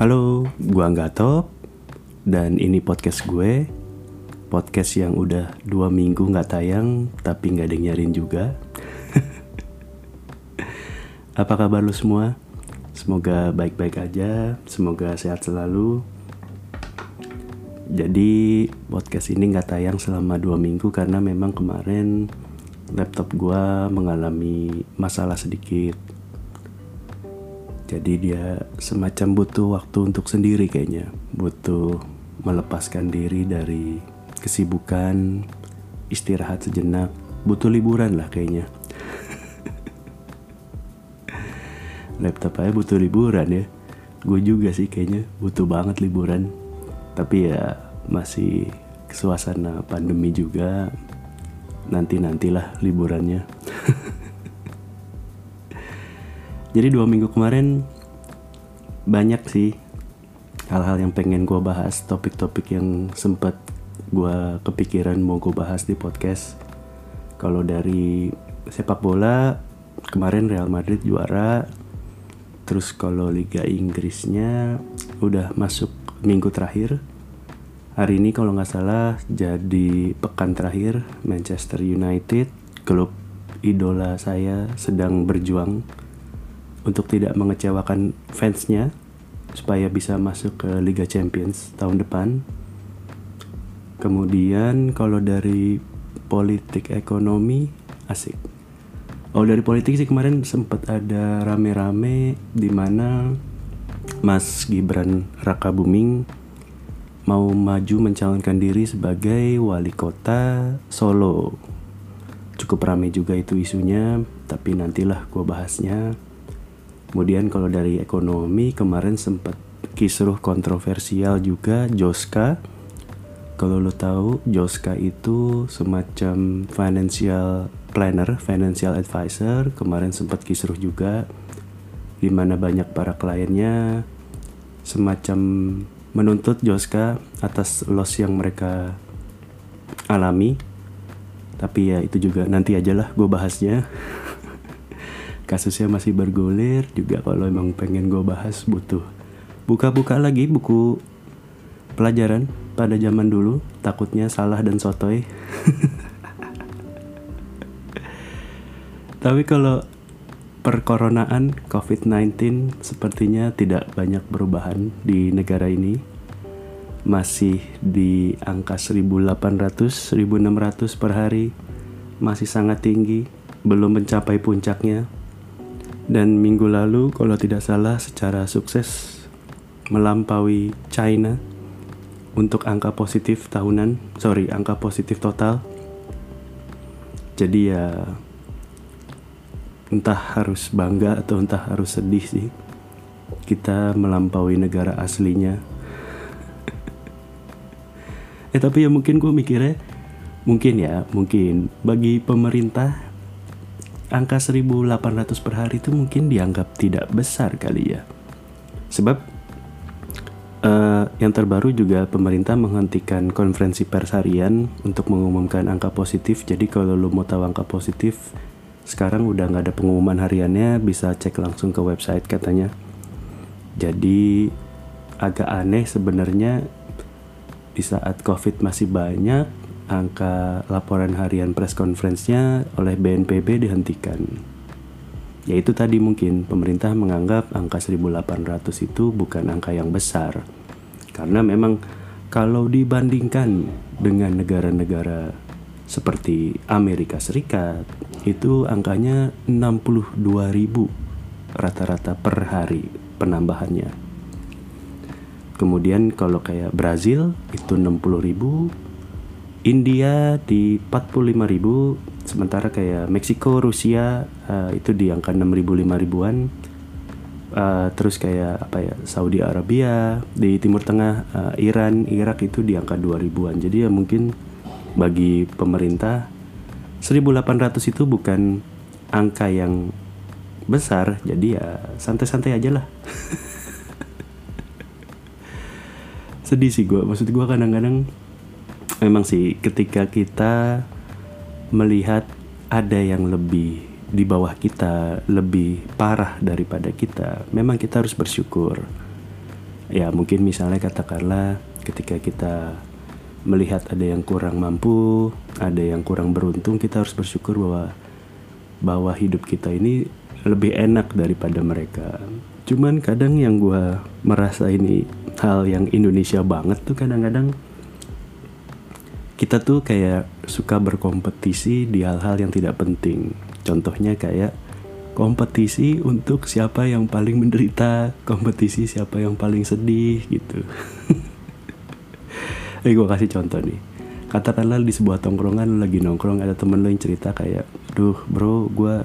Halo, gua Anggato dan ini podcast gue. Podcast yang udah dua minggu nggak tayang, tapi nggak ada nyariin juga. Apa kabar lu semua? Semoga baik-baik aja, semoga sehat selalu. Jadi podcast ini nggak tayang selama dua minggu karena memang kemarin laptop gua mengalami masalah sedikit jadi dia semacam butuh waktu untuk sendiri kayaknya. Butuh melepaskan diri dari kesibukan istirahat sejenak. Butuh liburan lah kayaknya. Laptop aja butuh liburan ya. Gue juga sih kayaknya butuh banget liburan. Tapi ya masih suasana pandemi juga. Nanti nantilah liburannya jadi dua minggu kemarin banyak sih hal-hal yang pengen gue bahas topik-topik yang sempat gue kepikiran mau gue bahas di podcast. Kalau dari sepak bola kemarin Real Madrid juara. Terus kalau Liga Inggrisnya udah masuk minggu terakhir. Hari ini kalau nggak salah jadi pekan terakhir Manchester United klub idola saya sedang berjuang untuk tidak mengecewakan fansnya supaya bisa masuk ke Liga Champions tahun depan. Kemudian kalau dari politik ekonomi asik. Oh dari politik sih kemarin sempat ada rame-rame di mana Mas Gibran Raka Buming mau maju mencalonkan diri sebagai wali kota Solo. Cukup rame juga itu isunya, tapi nantilah gue bahasnya. Kemudian kalau dari ekonomi kemarin sempat kisruh kontroversial juga Joska. Kalau lo tahu Joska itu semacam financial planner, financial advisor. Kemarin sempat kisruh juga di mana banyak para kliennya semacam menuntut Joska atas loss yang mereka alami. Tapi ya itu juga nanti aja lah gue bahasnya kasusnya masih bergulir juga kalau emang pengen gue bahas butuh buka-buka lagi buku pelajaran pada zaman dulu takutnya salah dan sotoy. Tapi kalau perkoronaan COVID-19 sepertinya tidak banyak perubahan di negara ini. Masih di angka 1800 1600 per hari masih sangat tinggi belum mencapai puncaknya dan minggu lalu kalau tidak salah secara sukses melampaui China untuk angka positif tahunan, sorry angka positif total. Jadi ya entah harus bangga atau entah harus sedih sih kita melampaui negara aslinya. eh tapi ya mungkin gue mikirnya mungkin ya mungkin bagi pemerintah angka 1800 per hari itu mungkin dianggap tidak besar kali ya. Sebab uh, yang terbaru juga pemerintah menghentikan konferensi pers harian untuk mengumumkan angka positif. Jadi kalau lo mau tahu angka positif, sekarang udah nggak ada pengumuman hariannya, bisa cek langsung ke website katanya. Jadi agak aneh sebenarnya di saat COVID masih banyak, angka laporan harian press conference-nya oleh BNPB dihentikan. Yaitu tadi mungkin pemerintah menganggap angka 1800 itu bukan angka yang besar. Karena memang kalau dibandingkan dengan negara-negara seperti Amerika Serikat itu angkanya 62 ribu rata-rata per hari penambahannya. Kemudian kalau kayak Brazil itu 60 ribu, India di 45.000 sementara kayak Meksiko, Rusia uh, itu di angka 6.000 5.000-an. Uh, terus kayak apa ya Saudi Arabia di Timur Tengah, uh, Iran, Irak itu di angka 2000-an. Jadi ya mungkin bagi pemerintah 1800 itu bukan angka yang besar, jadi ya santai-santai aja lah. Sedih sih gue, maksud gue kadang-kadang memang sih ketika kita melihat ada yang lebih di bawah kita lebih parah daripada kita, memang kita harus bersyukur. ya mungkin misalnya katakanlah ketika kita melihat ada yang kurang mampu ada yang kurang beruntung kita harus bersyukur bahwa bahwa hidup kita ini lebih enak daripada mereka cuman kadang yang gue merasa ini hal yang Indonesia banget tuh kadang-kadang kita tuh kayak suka berkompetisi di hal-hal yang tidak penting. Contohnya kayak kompetisi untuk siapa yang paling menderita, kompetisi siapa yang paling sedih gitu. Eh gue kasih contoh nih. Katakanlah di sebuah tongkrongan lagi nongkrong ada temen lo yang cerita kayak, duh bro gue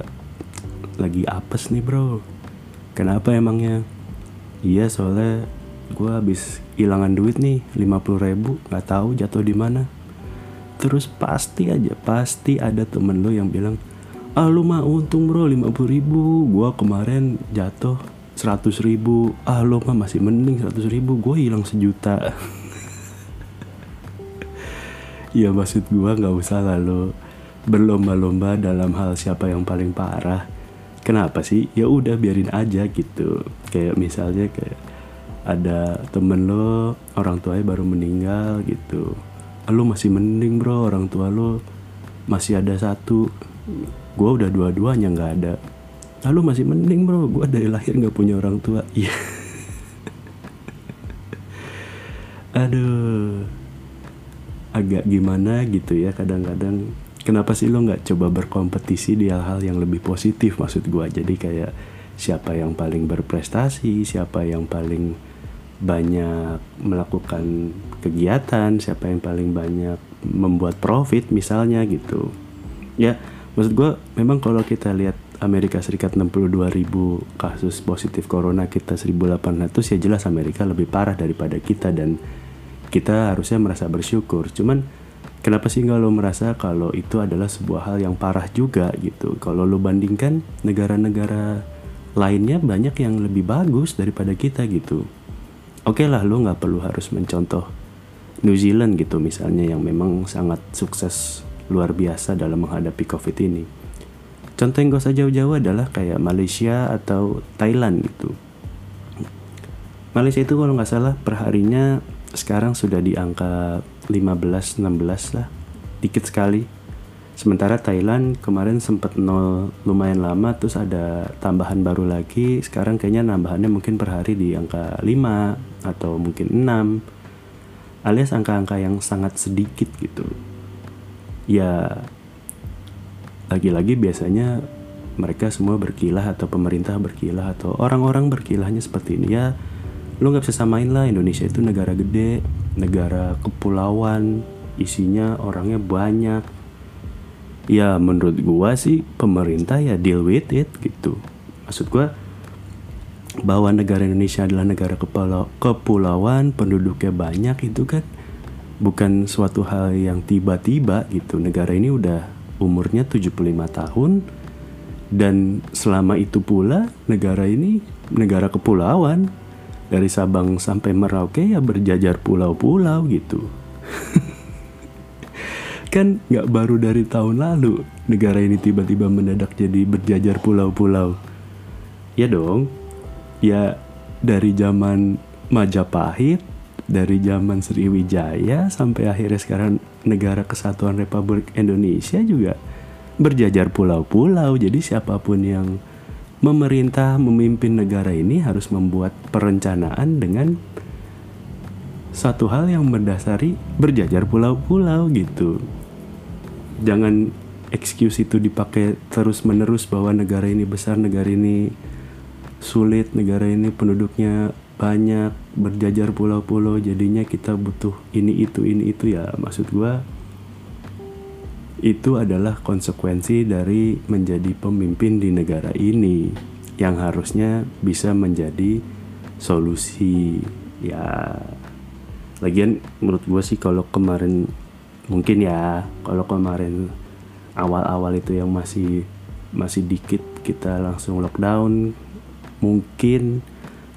lagi apes nih bro. Kenapa emangnya? Iya soalnya gue habis hilangan duit nih 50 ribu nggak tahu jatuh di mana terus pasti aja pasti ada temen lo yang bilang ah lu mah untung bro 50 ribu. Gue kemarin jatuh 100 ribu. Ah lo mah masih mending 100 ribu. Gue hilang sejuta. Ya maksud gue nggak usah lalu berlomba-lomba dalam hal siapa yang paling parah. Kenapa sih? Ya udah biarin aja gitu. Kayak misalnya kayak ada temen lo orang tuanya baru meninggal gitu lo masih mending bro. Orang tua lo masih ada satu. Gue udah dua-duanya nggak ada. Lalu masih mending bro. Gue dari lahir nggak punya orang tua. Iya. Aduh. Agak gimana gitu ya kadang-kadang. Kenapa sih lo nggak coba berkompetisi di hal-hal yang lebih positif maksud gue jadi kayak siapa yang paling berprestasi siapa yang paling banyak melakukan kegiatan siapa yang paling banyak membuat profit misalnya gitu. Ya maksud gue memang kalau kita lihat Amerika Serikat 62 ribu kasus positif corona kita 1800 ya jelas Amerika lebih parah daripada kita dan kita harusnya merasa bersyukur. Cuman kenapa sih nggak lo merasa kalau itu adalah sebuah hal yang parah juga gitu? Kalau lo bandingkan negara-negara lainnya banyak yang lebih bagus daripada kita gitu oke okay lah lo nggak perlu harus mencontoh New Zealand gitu misalnya yang memang sangat sukses luar biasa dalam menghadapi covid ini. Contoh yang gak usah jauh-jauh adalah kayak Malaysia atau Thailand gitu. Malaysia itu kalau nggak salah perharinya sekarang sudah di angka 15-16 lah. Dikit sekali sementara Thailand kemarin sempat nol lumayan lama terus ada tambahan baru lagi. Sekarang kayaknya nambahannya mungkin per hari di angka 5 atau mungkin 6 alias angka-angka yang sangat sedikit gitu. Ya lagi-lagi biasanya mereka semua berkilah atau pemerintah berkilah atau orang-orang berkilahnya seperti ini. Ya lo nggak bisa samain lah. Indonesia itu negara gede negara kepulauan isinya orangnya banyak ya menurut gua sih pemerintah ya deal with it gitu. Maksud gua bahwa negara Indonesia adalah negara kepulau kepulauan penduduknya banyak itu kan bukan suatu hal yang tiba-tiba gitu. Negara ini udah umurnya 75 tahun dan selama itu pula negara ini negara kepulauan. Dari Sabang sampai Merauke ya berjajar pulau-pulau gitu kan nggak baru dari tahun lalu negara ini tiba-tiba mendadak jadi berjajar pulau-pulau ya dong ya dari zaman Majapahit dari zaman Sriwijaya sampai akhirnya sekarang negara kesatuan Republik Indonesia juga berjajar pulau-pulau jadi siapa pun yang memerintah memimpin negara ini harus membuat perencanaan dengan satu hal yang mendasari berjajar pulau-pulau gitu. Jangan excuse itu dipakai terus-menerus bahwa negara ini besar, negara ini sulit, negara ini penduduknya banyak, berjajar pulau-pulau, jadinya kita butuh ini itu ini itu ya. Maksud gua itu adalah konsekuensi dari menjadi pemimpin di negara ini yang harusnya bisa menjadi solusi ya lagian menurut gue sih kalau kemarin mungkin ya kalau kemarin awal-awal itu yang masih masih dikit kita langsung lockdown mungkin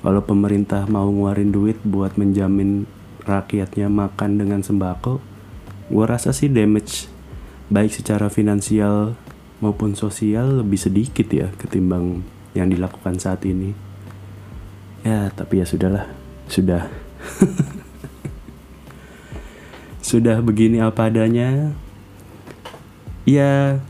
kalau pemerintah mau ngeluarin duit buat menjamin rakyatnya makan dengan sembako gue rasa sih damage baik secara finansial maupun sosial lebih sedikit ya ketimbang yang dilakukan saat ini. Ya, tapi ya sudahlah. sudah sudah begini apa adanya. Ya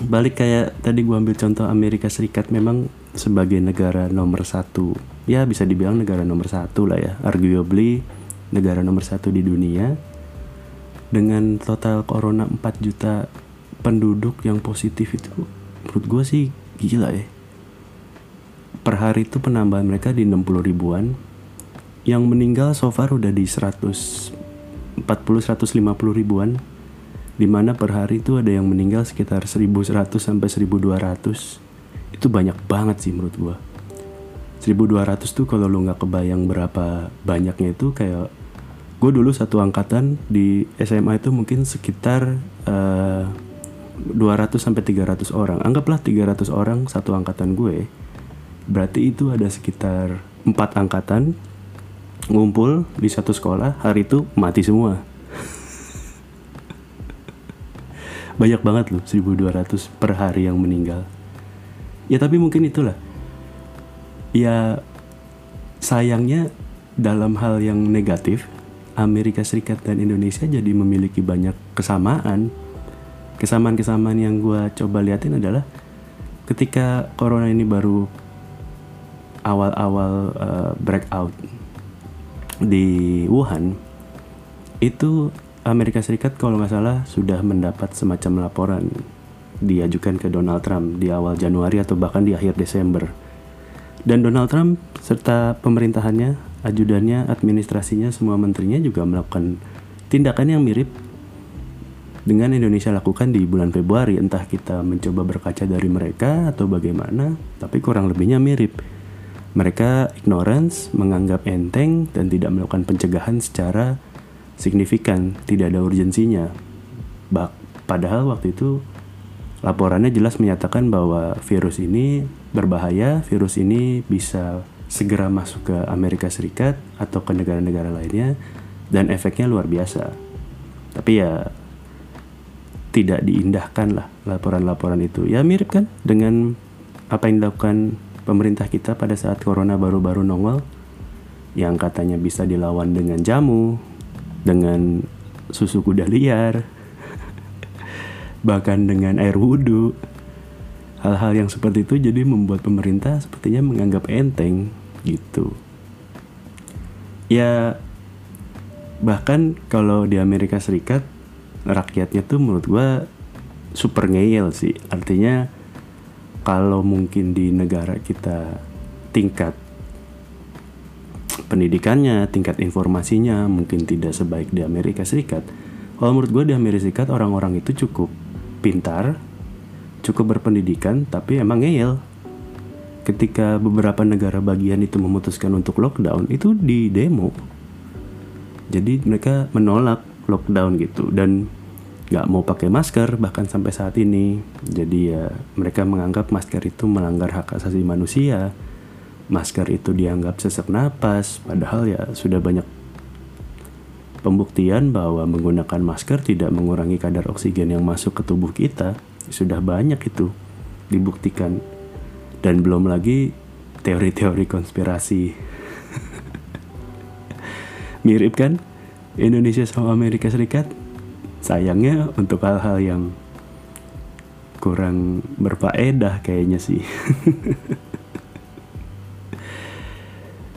balik kayak tadi gua ambil contoh Amerika Serikat memang sebagai negara nomor satu. Ya bisa dibilang negara nomor satu lah ya arguably negara nomor satu di dunia. Dengan total corona 4 juta penduduk yang positif itu menurut gue sih gila ya. Per hari itu penambahan mereka di 60 ribuan. Yang meninggal so far udah di 140 150 ribuan di mana per hari itu ada yang meninggal sekitar 1100 sampai 1200 itu banyak banget sih menurut gua. 1200 tuh kalau lu nggak kebayang berapa banyaknya itu kayak gue dulu satu angkatan di SMA itu mungkin sekitar uh, eh, 200 sampai 300 orang. Anggaplah 300 orang satu angkatan gue berarti itu ada sekitar empat angkatan ngumpul di satu sekolah hari itu mati semua. Banyak banget loh 1200 per hari yang meninggal. Ya tapi mungkin itulah. Ya sayangnya dalam hal yang negatif Amerika Serikat dan Indonesia jadi memiliki banyak kesamaan. Kesamaan-kesamaan yang gue coba liatin adalah ketika corona ini baru awal-awal uh, breakout di Wuhan itu Amerika Serikat kalau nggak salah sudah mendapat semacam laporan diajukan ke Donald Trump di awal Januari atau bahkan di akhir Desember. Dan Donald Trump serta pemerintahannya, ajudannya, administrasinya, semua menterinya juga melakukan tindakan yang mirip dengan Indonesia lakukan di bulan Februari. Entah kita mencoba berkaca dari mereka atau bagaimana, tapi kurang lebihnya mirip. Mereka ignorance, menganggap enteng, dan tidak melakukan pencegahan secara signifikan, tidak ada urgensinya. Bak, padahal waktu itu laporannya jelas menyatakan bahwa virus ini berbahaya, virus ini bisa segera masuk ke Amerika Serikat atau ke negara-negara lainnya dan efeknya luar biasa. Tapi ya tidak diindahkan lah laporan-laporan itu. Ya mirip kan dengan apa yang dilakukan pemerintah kita pada saat corona baru-baru nongol yang katanya bisa dilawan dengan jamu, dengan susu kuda liar, bahkan dengan air wudhu. Hal-hal yang seperti itu jadi membuat pemerintah sepertinya menganggap enteng gitu. Ya bahkan kalau di Amerika Serikat rakyatnya tuh menurut gue super ngeyel sih. Artinya kalau mungkin di negara kita tingkat pendidikannya, tingkat informasinya mungkin tidak sebaik di Amerika Serikat. Kalau menurut gue di Amerika Serikat orang-orang itu cukup pintar, cukup berpendidikan, tapi emang ngeyel. Ketika beberapa negara bagian itu memutuskan untuk lockdown, itu di demo. Jadi mereka menolak lockdown gitu dan nggak mau pakai masker bahkan sampai saat ini. Jadi ya mereka menganggap masker itu melanggar hak asasi manusia masker itu dianggap sesak napas, padahal ya sudah banyak pembuktian bahwa menggunakan masker tidak mengurangi kadar oksigen yang masuk ke tubuh kita. Sudah banyak itu dibuktikan. Dan belum lagi teori-teori konspirasi. Mirip kan? Indonesia sama Amerika Serikat? Sayangnya untuk hal-hal yang kurang berfaedah kayaknya sih.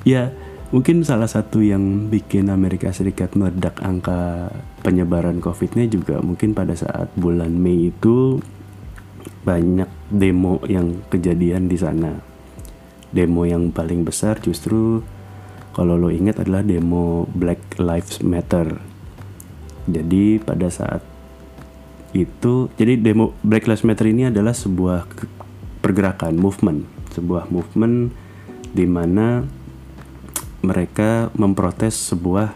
ya mungkin salah satu yang bikin Amerika Serikat meledak angka penyebaran COVID-nya juga mungkin pada saat bulan Mei itu banyak demo yang kejadian di sana. Demo yang paling besar justru kalau lo ingat adalah demo Black Lives Matter. Jadi pada saat itu, jadi demo Black Lives Matter ini adalah sebuah pergerakan, movement, sebuah movement di mana mereka memprotes sebuah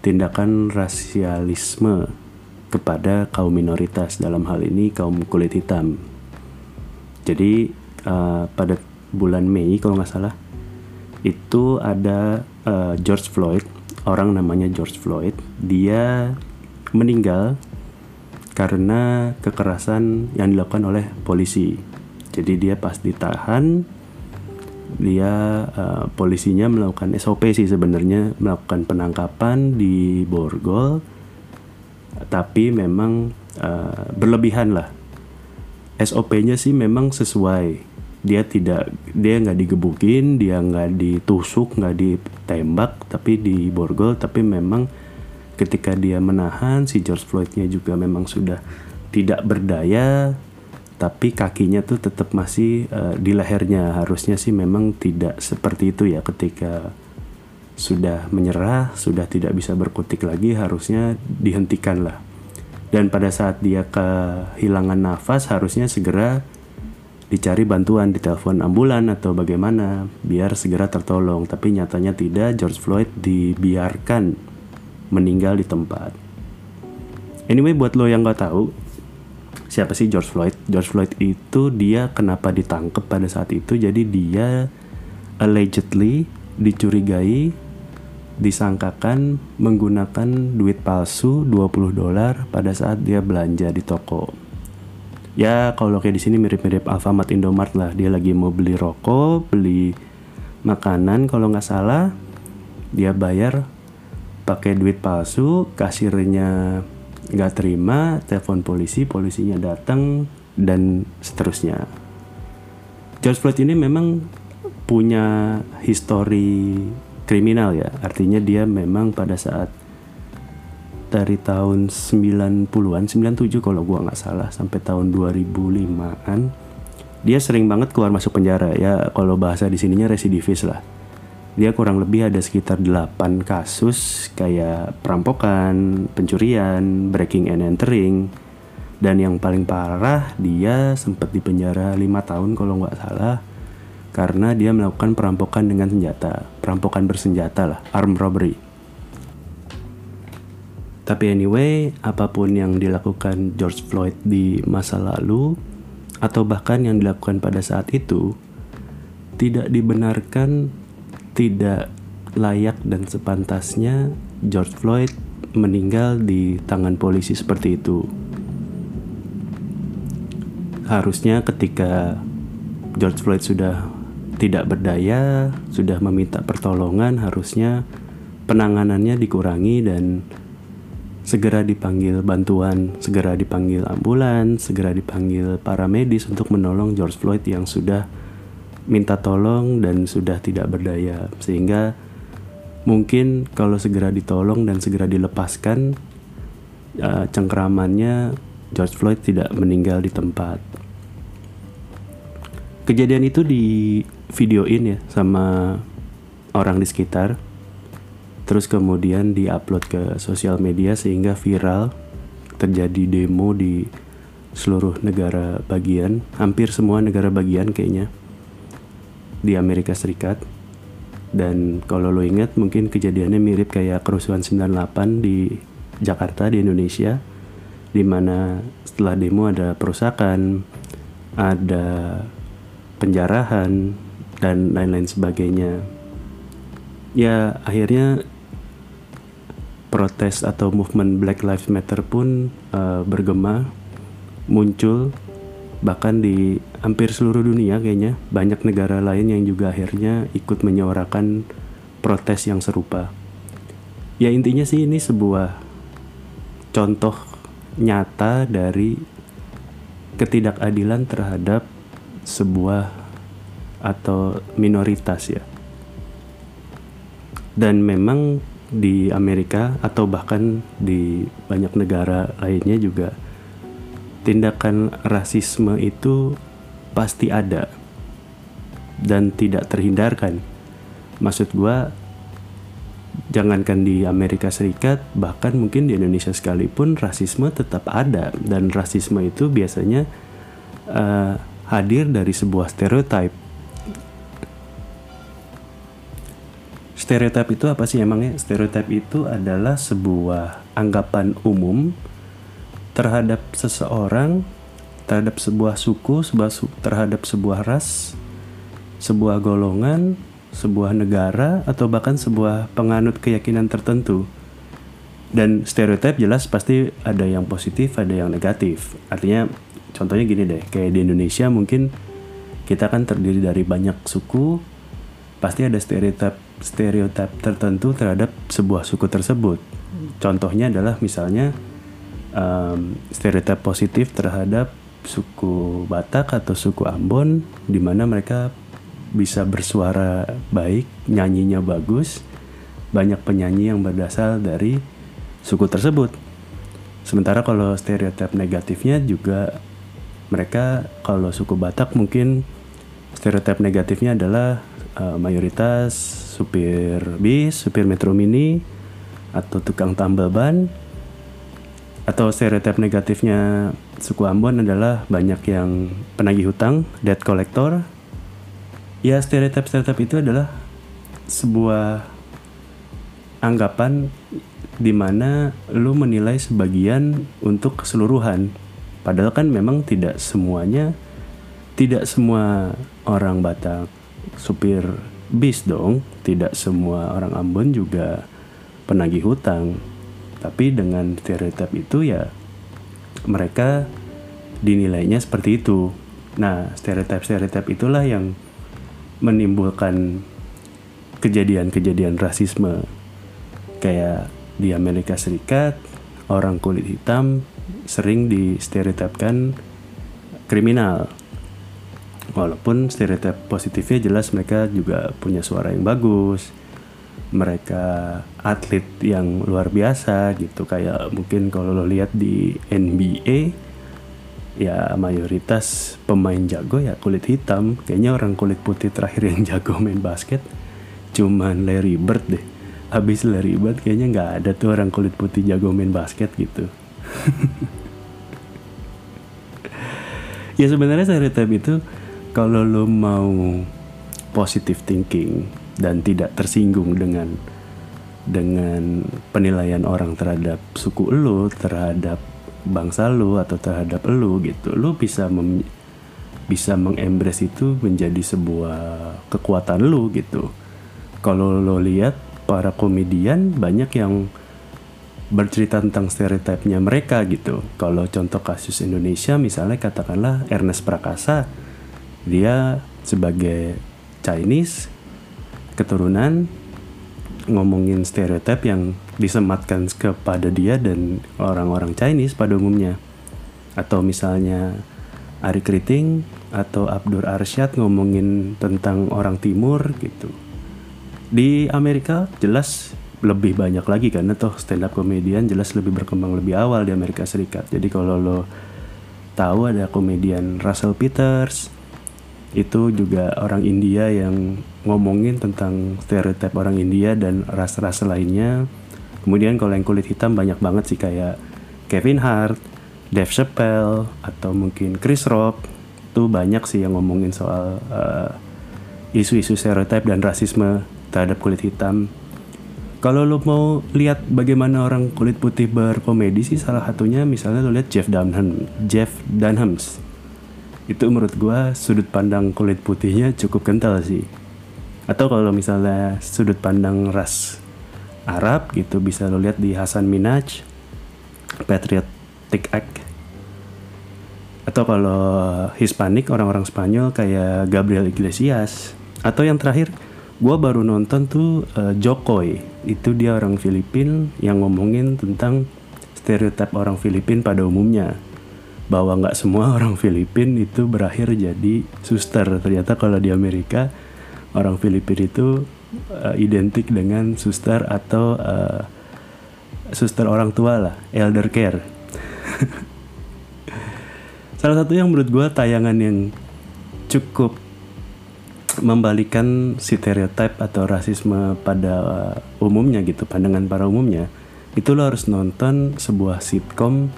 tindakan rasialisme kepada kaum minoritas. Dalam hal ini kaum kulit hitam. Jadi uh, pada bulan Mei kalau nggak salah itu ada uh, George Floyd orang namanya George Floyd. Dia meninggal karena kekerasan yang dilakukan oleh polisi. Jadi dia pas ditahan dia uh, polisinya melakukan SOP sih sebenarnya melakukan penangkapan di Borgol. Tapi memang uh, berlebihan lah. SOP-nya sih memang sesuai. Dia tidak dia nggak digebukin dia nggak ditusuk nggak ditembak tapi di borgol. Tapi memang ketika dia menahan si George Floydnya juga memang sudah tidak berdaya tapi kakinya tuh tetap masih uh, di lehernya. Harusnya sih memang tidak seperti itu ya ketika sudah menyerah sudah tidak bisa berkutik lagi harusnya dihentikan lah. Dan pada saat dia kehilangan nafas harusnya segera dicari bantuan di telepon ambulan atau bagaimana biar segera tertolong. Tapi nyatanya tidak George Floyd dibiarkan meninggal di tempat anyway buat lo yang nggak tahu siapa sih George Floyd? George Floyd itu dia kenapa ditangkap pada saat itu? Jadi dia allegedly dicurigai disangkakan menggunakan duit palsu 20 dolar pada saat dia belanja di toko. Ya kalau kayak di sini mirip-mirip Alfamart Indomart lah. Dia lagi mau beli rokok, beli makanan kalau nggak salah dia bayar pakai duit palsu, kasirnya nggak terima telepon polisi polisinya datang dan seterusnya. George Floyd ini memang punya histori kriminal ya. Artinya dia memang pada saat dari tahun 90-an 97 kalau gua nggak salah sampai tahun 2005-an dia sering banget keluar masuk penjara ya. Kalau bahasa di sininya residivis lah dia kurang lebih ada sekitar 8 kasus kayak perampokan, pencurian, breaking and entering dan yang paling parah dia sempat dipenjara 5 tahun kalau nggak salah karena dia melakukan perampokan dengan senjata, perampokan bersenjata lah, arm robbery. Tapi anyway, apa pun yang dilakukan George Floyd di masa lalu atau bahkan yang dilakukan pada saat itu tidak dibenarkan tidak layak dan sepantasnya George Floyd meninggal di tangan polisi seperti itu. Harusnya ketika George Floyd sudah tidak berdaya, sudah meminta pertolongan, harusnya penanganannya dikurangi dan segera dipanggil bantuan, segera dipanggil ambulans, segera dipanggil para medis untuk menolong George Floyd yang sudah minta tolong dan sudah tidak berdaya. Sehingga mungkin kalau segera ditolong dan segera dilepaskan uh, cengkeramannya George Floyd tidak meninggal di tempat. Kejadian itu di videoin ya sama orang di sekitar. Terus kemudian diupload ke sosial media sehingga viral terjadi demo di seluruh negara bagian hampir semua negara bagian kayaknya di Amerika Serikat dan kalau lo ingat mungkin kejadiannya mirip kayak kerusuhan 98 di Jakarta di Indonesia di mana setelah demo ada perusakan, ada penjarahan dan lain-lain sebagainya. Ya akhirnya protes atau movement Black Lives Matter pun uh, bergema muncul bahkan di hampir seluruh dunia kayaknya banyak negara lain yang juga akhirnya ikut menyuarakan protes yang serupa. Ya intinya sih ini sebuah contoh nyata dari ketidakadilan terhadap sebuah atau minoritas ya. Dan memang di Amerika atau bahkan di banyak negara lainnya juga tindakan rasisme itu pasti ada dan tidak terhindarkan. Maksud gue, jangankan di Amerika Serikat, bahkan mungkin di Indonesia sekalipun rasisme tetap ada dan rasisme itu biasanya uh, hadir dari sebuah stereotip. Stereotip itu apa sih emangnya? Stereotip itu adalah sebuah anggapan umum terhadap seseorang, terhadap sebuah suku, sebuah su terhadap sebuah ras, sebuah golongan, sebuah negara, atau bahkan sebuah penganut keyakinan tertentu. Dan stereotip jelas pasti ada yang positif, ada yang negatif. Artinya, contohnya gini deh, kayak di Indonesia mungkin kita kan terdiri dari banyak suku, pasti ada stereotip stereotip tertentu terhadap sebuah suku tersebut. Contohnya adalah misalnya um, stereotip positif terhadap suku Batak atau suku Ambon, di mana mereka bisa bersuara baik, nyanyinya bagus, banyak penyanyi yang berasal dari suku tersebut. Sementara kalau stereotip negatifnya juga mereka kalau suku Batak mungkin stereotip negatifnya adalah uh, mayoritas supir bis, supir metro mini, atau tukang tambal ban. Atau stereotip negatifnya suku Ambon adalah banyak yang penagih hutang, debt collector. Ya stereotip-stereotip itu adalah sebuah anggapan di mana lu menilai sebagian untuk keseluruhan. Padahal kan memang tidak semuanya tidak semua orang Batak supir bis dong tidak semua orang Ambon juga penagih hutang tapi dengan stereotip itu ya mereka dinilainya seperti itu. Nah stereotip-stereotip itulah yang menimbulkan kejadian-kejadian rasisme. Kayak di Amerika Serikat orang kulit hitam sering distereotipkan kriminal. Walaupun stereotip positifnya jelas mereka juga punya suara yang bagus mereka atlet yang luar biasa gitu. Kayak mungkin kalau lo lihat di NBA ya mayoritas pemain jago ya kulit hitam. Kayaknya orang kulit putih terakhir yang jago main basket cuman Larry Bird deh. Habis Larry Bird kayaknya nggak ada tuh orang kulit putih jago main basket gitu. Ya sebenarnya stereotip itu kalau lo mau positive thinking dan tidak tersinggung dengan dengan penilaian orang terhadap suku lo, terhadap bangsa lo atau terhadap lo gitu, lo bisa mem, bisa mengembrace itu menjadi sebuah kekuatan lo gitu. Kalau lo lihat para komedian banyak yang bercerita tentang stereotipnya mereka gitu. Kalau contoh kasus Indonesia misalnya katakanlah Ernest Prakasa dia sebagai Chinese keturunan ngomongin stereotip yang disematkan kepada dia dan orang-orang Chinese pada umumnya. Atau misalnya Ari Kriting atau Abdur Arsyad ngomongin tentang orang timur gitu. Di Amerika jelas lebih banyak lagi karena toh stand up komedian jelas lebih berkembang lebih awal di Amerika Serikat. Jadi kalau lo tahu ada komedian Russell Peters itu juga orang India yang ngomongin tentang stereotip orang India dan ras-ras lainnya. Kemudian kalau yang kulit hitam banyak banget sih kayak Kevin Hart, Dave Chappelle atau mungkin Chris Rock. Tuh banyak sih yang ngomongin soal uh, isu-isu stereotip dan rasisme terhadap kulit hitam. Kalau lo mau lihat bagaimana orang kulit putih berkomedi sih salah satunya misalnya lo lihat Jeff Dunham, Jeff Dunhams itu menurut gue sudut pandang kulit putihnya cukup kental sih. Atau kalau misalnya sudut pandang ras Arab gitu bisa lo lihat di Hasan Minaj Patriotic Act. Atau kalau Hispanik orang-orang Spanyol kayak Gabriel Iglesias. Atau yang terakhir gue baru nonton tuh uh, Jokowi. Itu dia orang Filipin yang ngomongin tentang stereotip orang Filipin pada umumnya bahwa nggak semua orang Filipin itu berakhir jadi suster. Ternyata kalau di Amerika orang Filipin itu uh, identik dengan suster atau uh, suster orang tua lah, elder care. Salah satu yang menurut gue tayangan yang cukup membalikan stereotip atau rasisme pada umumnya gitu, pandangan para umumnya, itu lo harus nonton sebuah sitkom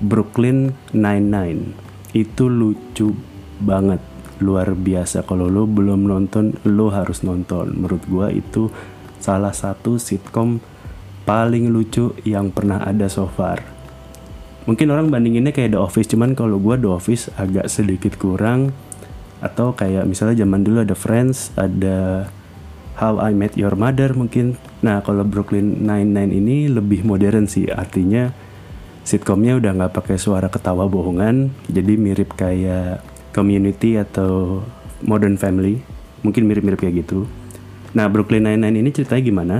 Brooklyn Nine-Nine. Itu lucu banget. Luar biasa. Kalau lo belum nonton lo harus nonton. Menurut gua itu salah satu sitkom paling lucu yang pernah ada so far. Mungkin orang bandinginnya kayak The Office cuman kalau gua The Office agak sedikit kurang. Atau kayak misalnya zaman dulu ada Friends ada How I Met Your Mother mungkin. Nah kalau Brooklyn Nine-Nine ini lebih modern sih. Artinya sitkomnya udah nggak pakai suara ketawa bohongan jadi mirip kayak community atau modern family mungkin mirip-mirip kayak gitu Nah, Brooklyn Nine-Nine ini ceritanya gimana?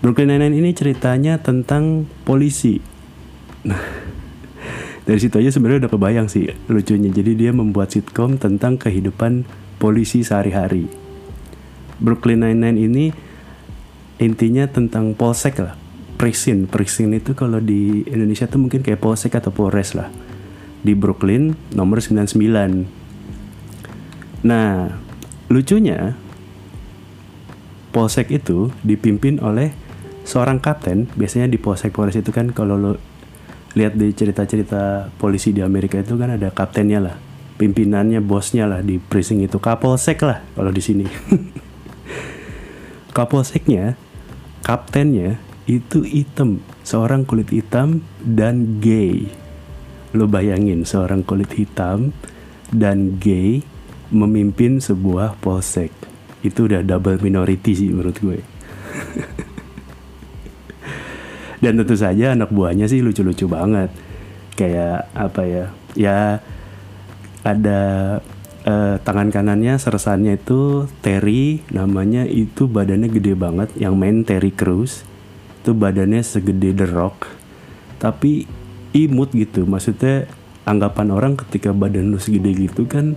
Brooklyn Nine-Nine ini ceritanya tentang polisi. Nah, dari situ aja sebenarnya udah kebayang sih lucunya. Jadi dia membuat sitkom tentang kehidupan polisi sehari-hari. Brooklyn Nine-Nine ini intinya tentang polsek lah. Presin, presin itu kalau di Indonesia tuh mungkin kayak polsek atau polres lah. Di Brooklyn nomor 99. Nah, lucunya polsek itu dipimpin oleh seorang kapten. Biasanya di polsek polres itu kan kalau lo lihat di cerita-cerita polisi di Amerika itu kan ada kaptennya lah, pimpinannya, bosnya lah di precinct itu, kapolsek lah kalau di sini. kapolseknya, kaptennya itu hitam, seorang kulit hitam dan gay. Lo bayangin seorang kulit hitam dan gay memimpin sebuah polsek. Itu udah double minority sih menurut gue. dan tentu saja anak buahnya sih lucu-lucu banget kayak apa ya ya ada eh, tangan kanannya sersannya itu Terry namanya itu badannya gede banget yang main Terry Crews itu badannya segede The Rock tapi imut gitu. Maksudnya anggapan orang ketika badan lu segede gitu kan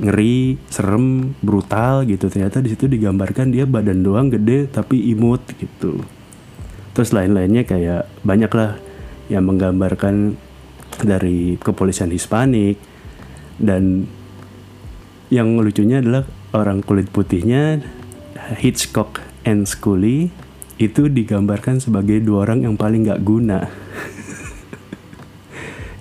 ngeri, serem, brutal gitu. Ternyata di situ digambarkan dia badan doang gede tapi imut gitu. Terus lain-lainnya kayak banyak lah yang menggambarkan dari kepolisian Hispanik. Dan yang lucunya adalah orang kulit putihnya Hitchcock and Scully itu digambarkan sebagai dua orang yang paling gak guna.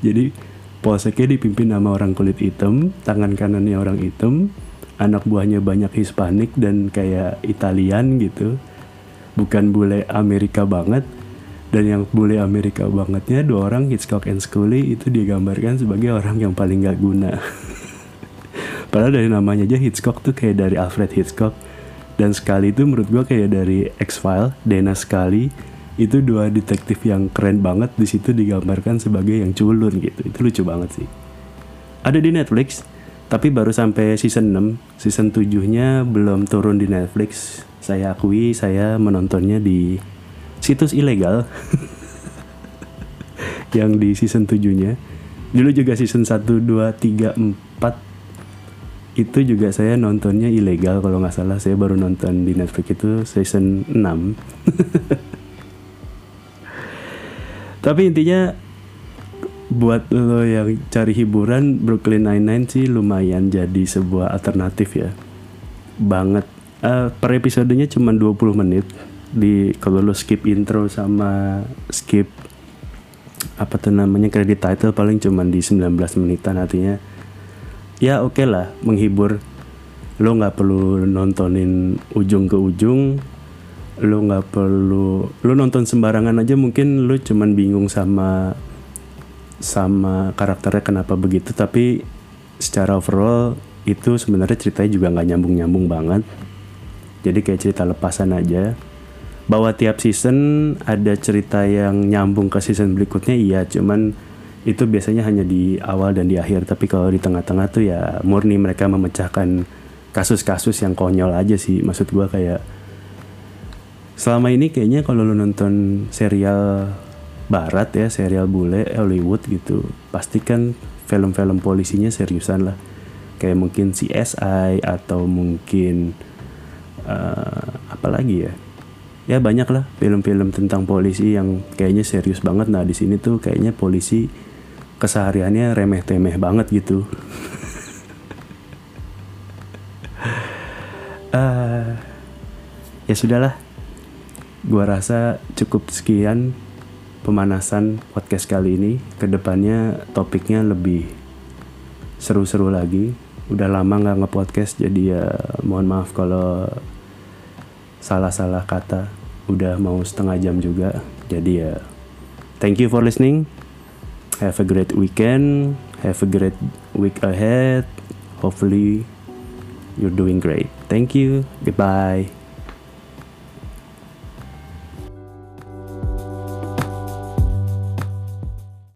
Jadi polseknya dipimpin sama orang kulit hitam tangan kanannya orang hitam anak buahnya banyak Hispanik dan kayak Italian gitu. Bukan bule Amerika banget. Dan yang bule Amerika bangetnya dua orang Hitchcock and Scully itu digambarkan sebagai orang yang paling gak guna. Padahal dari namanya aja Hitchcock tuh kayak dari Alfred Hitchcock dan Scully itu menurut gue kayak dari X-File Dana Scully itu dua detektif yang keren banget di situ digambarkan sebagai yang culun gitu. Itu lucu banget sih. Ada di Netflix tapi baru sampai season 6 season 7 nya belum turun di Netflix. Saya akui saya menontonnya di situs ilegal. Yang di season 7-nya. Dulu juga season 1, 2, 3, 4 itu juga saya nontonnya ilegal kalau nggak salah. Saya baru nonton di Netflix itu season 6 tapi intinya buat lo yang cari hiburan Brooklyn Nine-Nine sih lumayan jadi sebuah alternatif ya. Banget. Uh, per episodenya cuma 20 menit. Di kalau lo skip intro sama skip apa tuh namanya kredit title paling cuma di 19 menitan artinya ya oke okay lah menghibur. Lo nggak perlu nontonin ujung ke ujung. Lo nggak perlu lo nonton sembarangan aja mungkin lo cuman bingung sama sama karakternya kenapa begitu. Tapi secara overall itu sebenarnya ceritanya juga nggak nyambung nyambung banget. Jadi kayak cerita lepasan aja. Bahwa tiap season ada cerita yang nyambung ke season berikutnya iya. Cuman itu biasanya hanya di awal dan di akhir tapi kalau di tengah-tengah tuh ya murni mereka memecahkan kasus-kasus yang konyol aja sih. Maksud gua kayak selama ini kayaknya kalau lo nonton serial barat ya serial bule Hollywood gitu pasti kan film-film polisinya seriusan lah. Kayak mungkin CSI atau mungkin uh, apa lagi ya? Ya banyak lah film-film tentang polisi yang kayaknya serius banget. Nah di sini tuh kayaknya polisi kesehariannya remeh temeh banget gitu. Uh, ya sudahlah. Gua rasa cukup sekian pemanasan podcast kali ini. Ke depannya topiknya lebih seru-seru lagi. Udah lama nggak nge-podcast jadi ya mohon maaf kalau salah-salah kata. Udah mau setengah jam juga jadi ya thank you for listening have a great weekend. Have a great week ahead. Hopefully you're doing great. Thank you. Goodbye